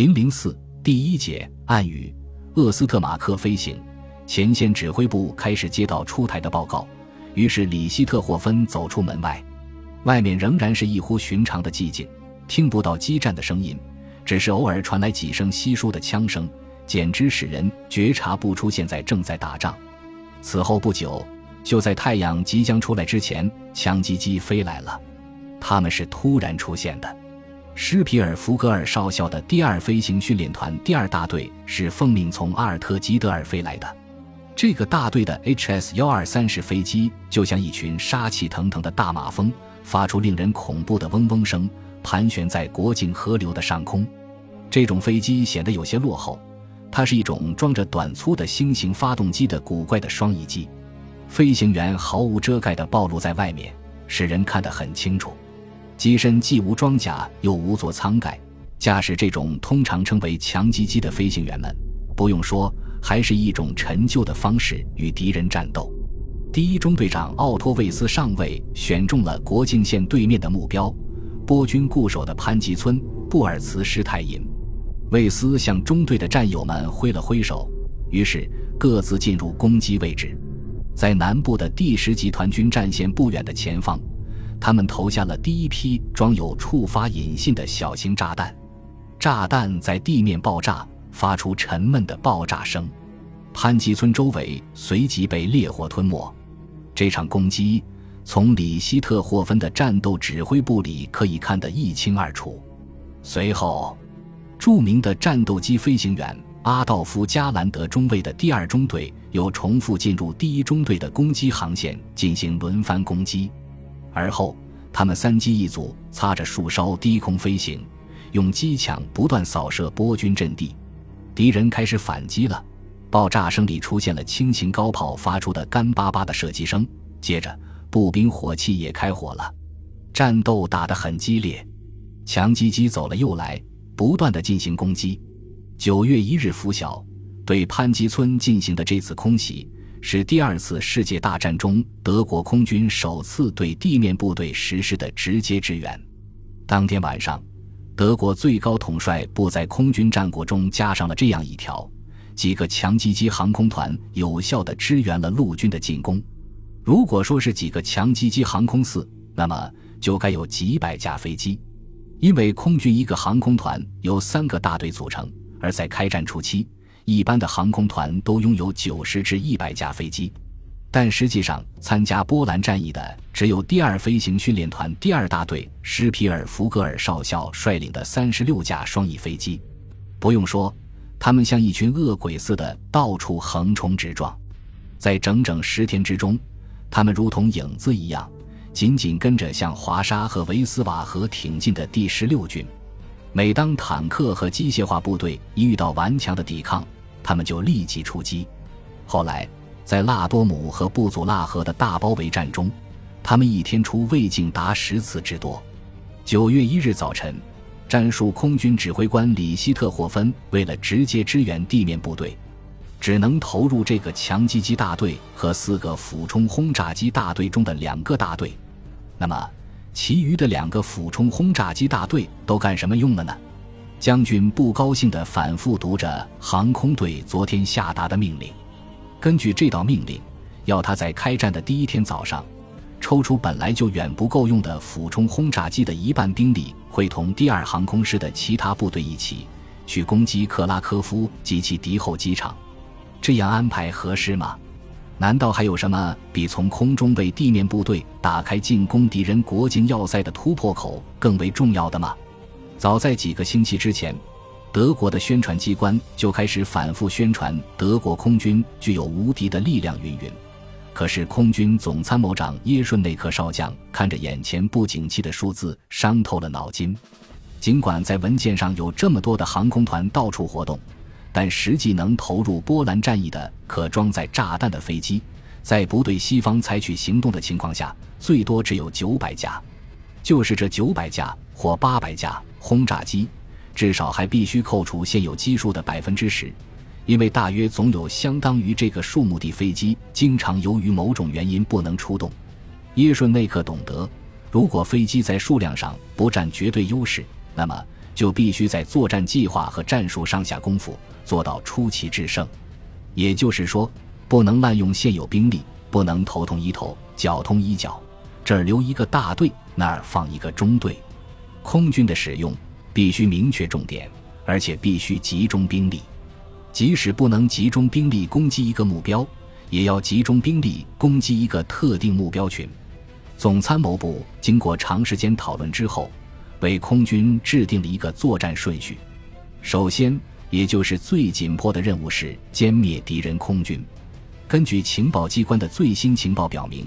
零零四第一节暗语：厄斯特马克飞行前线指挥部开始接到出台的报告，于是里希特霍芬走出门外，外面仍然是异乎寻常的寂静，听不到激战的声音，只是偶尔传来几声稀疏的枪声，简直使人觉察不出现在正在打仗。此后不久，就在太阳即将出来之前，强击机飞来了。他们是突然出现的。施皮尔福格尔少校的第二飞行训练团第二大队是奉命从阿尔特吉德尔飞来的。这个大队的 HS 幺二三式飞机就像一群杀气腾腾的大马蜂，发出令人恐怖的嗡嗡声，盘旋在国境河流的上空。这种飞机显得有些落后。它是一种装着短粗的星形发动机的古怪的双翼机，飞行员毫无遮盖地暴露在外面，使人看得很清楚。机身既无装甲又无座舱盖，驾驶这种通常称为强击机的飞行员们，不用说，还是一种陈旧的方式与敌人战斗。第一中队长奥托维斯上尉选中了国境线对面的目标——波军固守的潘吉村布尔茨施泰因。魏斯向中队的战友们挥了挥手，于是各自进入攻击位置。在南部的第十集团军战线不远的前方，他们投下了第一批装有触发引信的小型炸弹。炸弹在地面爆炸，发出沉闷的爆炸声。潘吉村周围随即被烈火吞没。这场攻击从里希特霍芬的战斗指挥部里可以看得一清二楚。随后。著名的战斗机飞行员阿道夫·加兰德中尉的第二中队又重复进入第一中队的攻击航线进行轮番攻击，而后他们三机一组，擦着树梢低空飞行，用机枪不断扫射波军阵地。敌人开始反击了，爆炸声里出现了轻型高炮发出的干巴巴的射击声，接着步兵火器也开火了，战斗打得很激烈，强击机走了又来。不断的进行攻击。九月一日拂晓，对潘吉村进行的这次空袭，是第二次世界大战中德国空军首次对地面部队实施的直接支援。当天晚上，德国最高统帅部在空军战果中加上了这样一条：几个强击机航空团有效的支援了陆军的进攻。如果说是几个强击机航空四，那么就该有几百架飞机。因为空军一个航空团由三个大队组成，而在开战初期，一般的航空团都拥有九十至一百架飞机，但实际上参加波兰战役的只有第二飞行训练团第二大队施皮尔福格尔少校率领的三十六架双翼飞机。不用说，他们像一群恶鬼似的到处横冲直撞，在整整十天之中，他们如同影子一样。紧紧跟着向华沙和维斯瓦河挺进的第十六军，每当坦克和机械化部队一遇到顽强的抵抗，他们就立即出击。后来，在拉多姆和布祖拉河的大包围战中，他们一天出未竟达十次之多。九月一日早晨，战术空军指挥官里希特霍芬为了直接支援地面部队。只能投入这个强击机大队和四个俯冲轰炸机大队中的两个大队。那么，其余的两个俯冲轰炸机大队都干什么用了呢？将军不高兴地反复读着航空队昨天下达的命令。根据这道命令，要他在开战的第一天早上，抽出本来就远不够用的俯冲轰炸机的一半兵力，会同第二航空师的其他部队一起去攻击克拉科夫及其敌后机场。这样安排合适吗？难道还有什么比从空中为地面部队打开进攻敌人国境要塞的突破口更为重要的吗？早在几个星期之前，德国的宣传机关就开始反复宣传德国空军具有无敌的力量，云云。可是，空军总参谋长耶顺内克少将看着眼前不景气的数字，伤透了脑筋。尽管在文件上有这么多的航空团到处活动。但实际能投入波兰战役的可装载炸弹的飞机，在不对西方采取行动的情况下，最多只有九百架。就是这九百架或八百架轰炸机，至少还必须扣除现有基数的百分之十，因为大约总有相当于这个数目的飞机经常由于某种原因不能出动。耶顺内克懂得，如果飞机在数量上不占绝对优势，那么。就必须在作战计划和战术上下功夫，做到出奇制胜。也就是说，不能滥用现有兵力，不能头痛医头，脚痛医脚，这儿留一个大队，那儿放一个中队。空军的使用必须明确重点，而且必须集中兵力。即使不能集中兵力攻击一个目标，也要集中兵力攻击一个特定目标群。总参谋部经过长时间讨论之后，为空军制定了一个作战顺序。首先，也就是最紧迫的任务是歼灭敌人空军。根据情报机关的最新情报表明，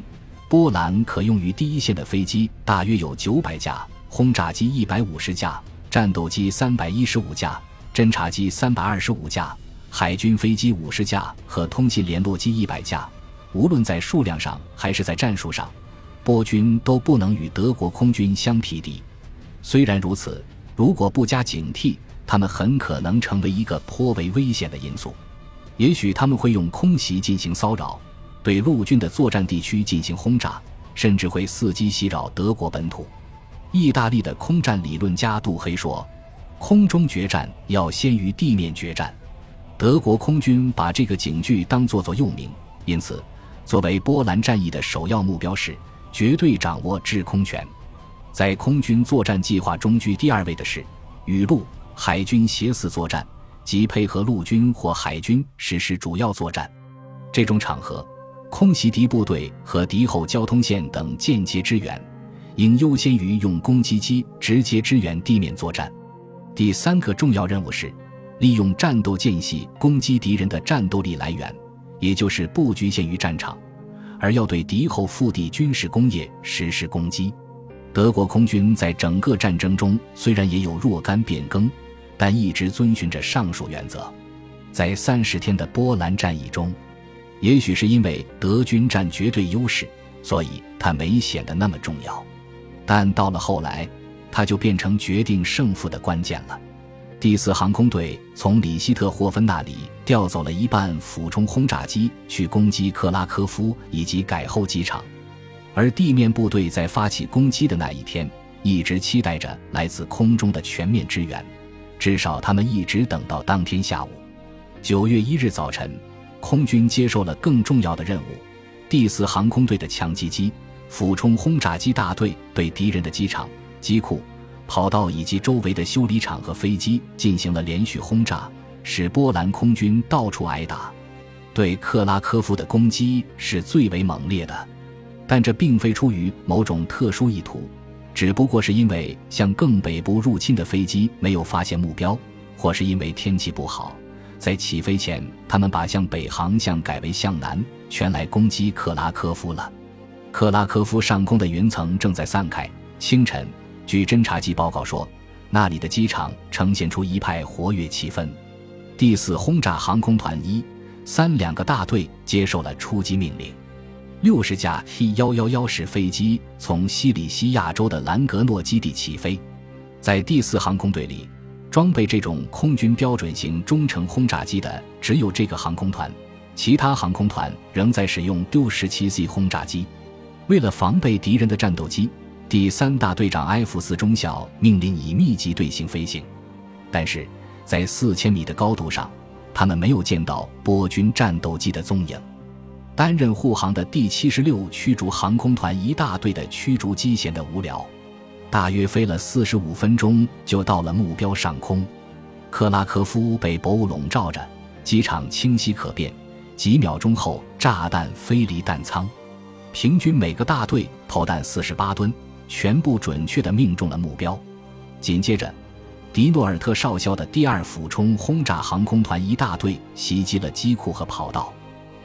波兰可用于第一线的飞机大约有九百架，轰炸机一百五十架，战斗机三百一十五架，侦察机三百二十五架。海军飞机五十架和通信联络机一百架，无论在数量上还是在战术上，波军都不能与德国空军相匹敌。虽然如此，如果不加警惕，他们很可能成为一个颇为危险的因素。也许他们会用空袭进行骚扰，对陆军的作战地区进行轰炸，甚至会伺机袭扰德国本土。意大利的空战理论家杜黑说：“空中决战要先于地面决战。”德国空军把这个警句当作座右铭，因此，作为波兰战役的首要目标是绝对掌握制空权。在空军作战计划中居第二位的是与陆海军协同作战，即配合陆军或海军实施主要作战。这种场合，空袭敌部队和敌后交通线等间接支援，应优先于用攻击机直接支援地面作战。第三个重要任务是。利用战斗间隙攻击敌人的战斗力来源，也就是不局限于战场，而要对敌后腹地军事工业实施攻击。德国空军在整个战争中虽然也有若干变更，但一直遵循着上述原则。在三十天的波兰战役中，也许是因为德军占绝对优势，所以它没显得那么重要，但到了后来，它就变成决定胜负的关键了。第四航空队从里希特霍芬那里调走了一半俯冲轰炸机去攻击克拉科夫以及改后机场，而地面部队在发起攻击的那一天一直期待着来自空中的全面支援，至少他们一直等到当天下午。九月一日早晨，空军接受了更重要的任务：第四航空队的强击机俯冲轰炸机大队对敌人的机场、机库。跑道以及周围的修理厂和飞机进行了连续轰炸，使波兰空军到处挨打。对克拉科夫的攻击是最为猛烈的，但这并非出于某种特殊意图，只不过是因为向更北部入侵的飞机没有发现目标，或是因为天气不好，在起飞前他们把向北航向改为向南，全来攻击克拉科夫了。克拉科夫上空的云层正在散开，清晨。据侦察机报告说，那里的机场呈现出一派活跃气氛。第四轰炸航空团一、三两个大队接受了出击命令。六十架 T 幺幺幺式飞机从西里西亚州的兰格诺基地起飞。在第四航空队里，装备这种空军标准型中程轰炸机的只有这个航空团，其他航空团仍在使用 D 十七 Z 轰炸机。为了防备敌人的战斗机。第三大队长埃弗斯中校命令以密集队形飞行，但是在四千米的高度上，他们没有见到波军战斗机的踪影。担任护航的第七十六驱逐航空团一大队的驱逐机显得无聊，大约飞了四十五分钟就到了目标上空。克拉科夫被薄雾笼罩着，机场清晰可辨。几秒钟后，炸弹飞离弹舱，平均每个大队投弹四十八吨。全部准确地命中了目标。紧接着，迪诺尔特少校的第二俯冲轰炸航空团一大队袭击了机库和跑道。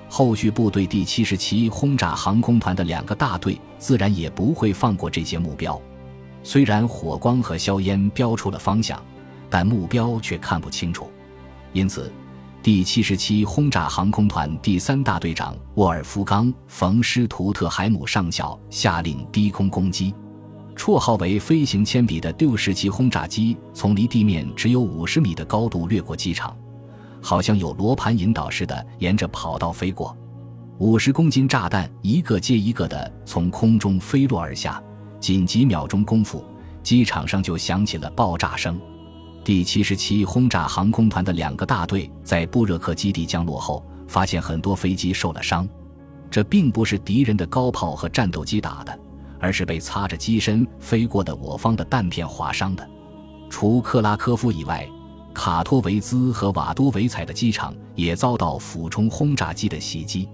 后续部队第七十七轰炸航空团的两个大队自然也不会放过这些目标。虽然火光和硝烟标出了方向，但目标却看不清楚。因此，第七十七轰炸航空团第三大队长沃尔夫冈·冯·施图特海姆上校下令低空攻击。绰号为“飞行铅笔”的六十级轰炸机从离地面只有五十米的高度掠过机场，好像有罗盘引导似的沿着跑道飞过。五十公斤炸弹一个接一个的从空中飞落而下，仅几秒钟功夫，机场上就响起了爆炸声。第七十七轰炸航空团的两个大队在布热克基地降落后，发现很多飞机受了伤。这并不是敌人的高炮和战斗机打的，而是被擦着机身飞过的我方的弹片划伤的。除克拉科夫以外，卡托维兹和瓦多维采的机场也遭到俯冲轰炸机的袭击。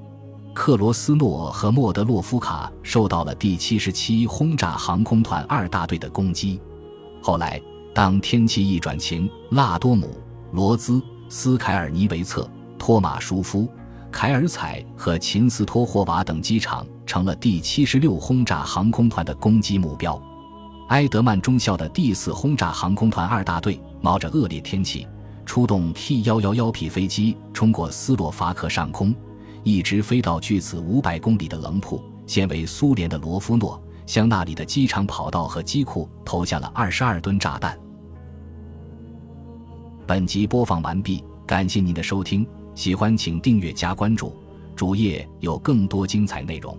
克罗斯诺和莫德洛夫卡受到了第七十七轰炸航空团二大队的攻击。后来，当天气一转晴，拉多姆、罗兹、斯凯尔尼维策、托马舒夫、凯尔采和秦斯托霍瓦等机场成了第七十六轰炸航空团的攻击目标。埃德曼中校的第四轰炸航空团二大队冒着恶劣天气，出动 T 幺幺幺 P 飞机冲过斯洛伐克上空。一直飞到距此五百公里的棱铺，现为苏联的罗夫诺，向那里的机场跑道和机库投下了二十二吨炸弹。本集播放完毕，感谢您的收听，喜欢请订阅加关注，主页有更多精彩内容。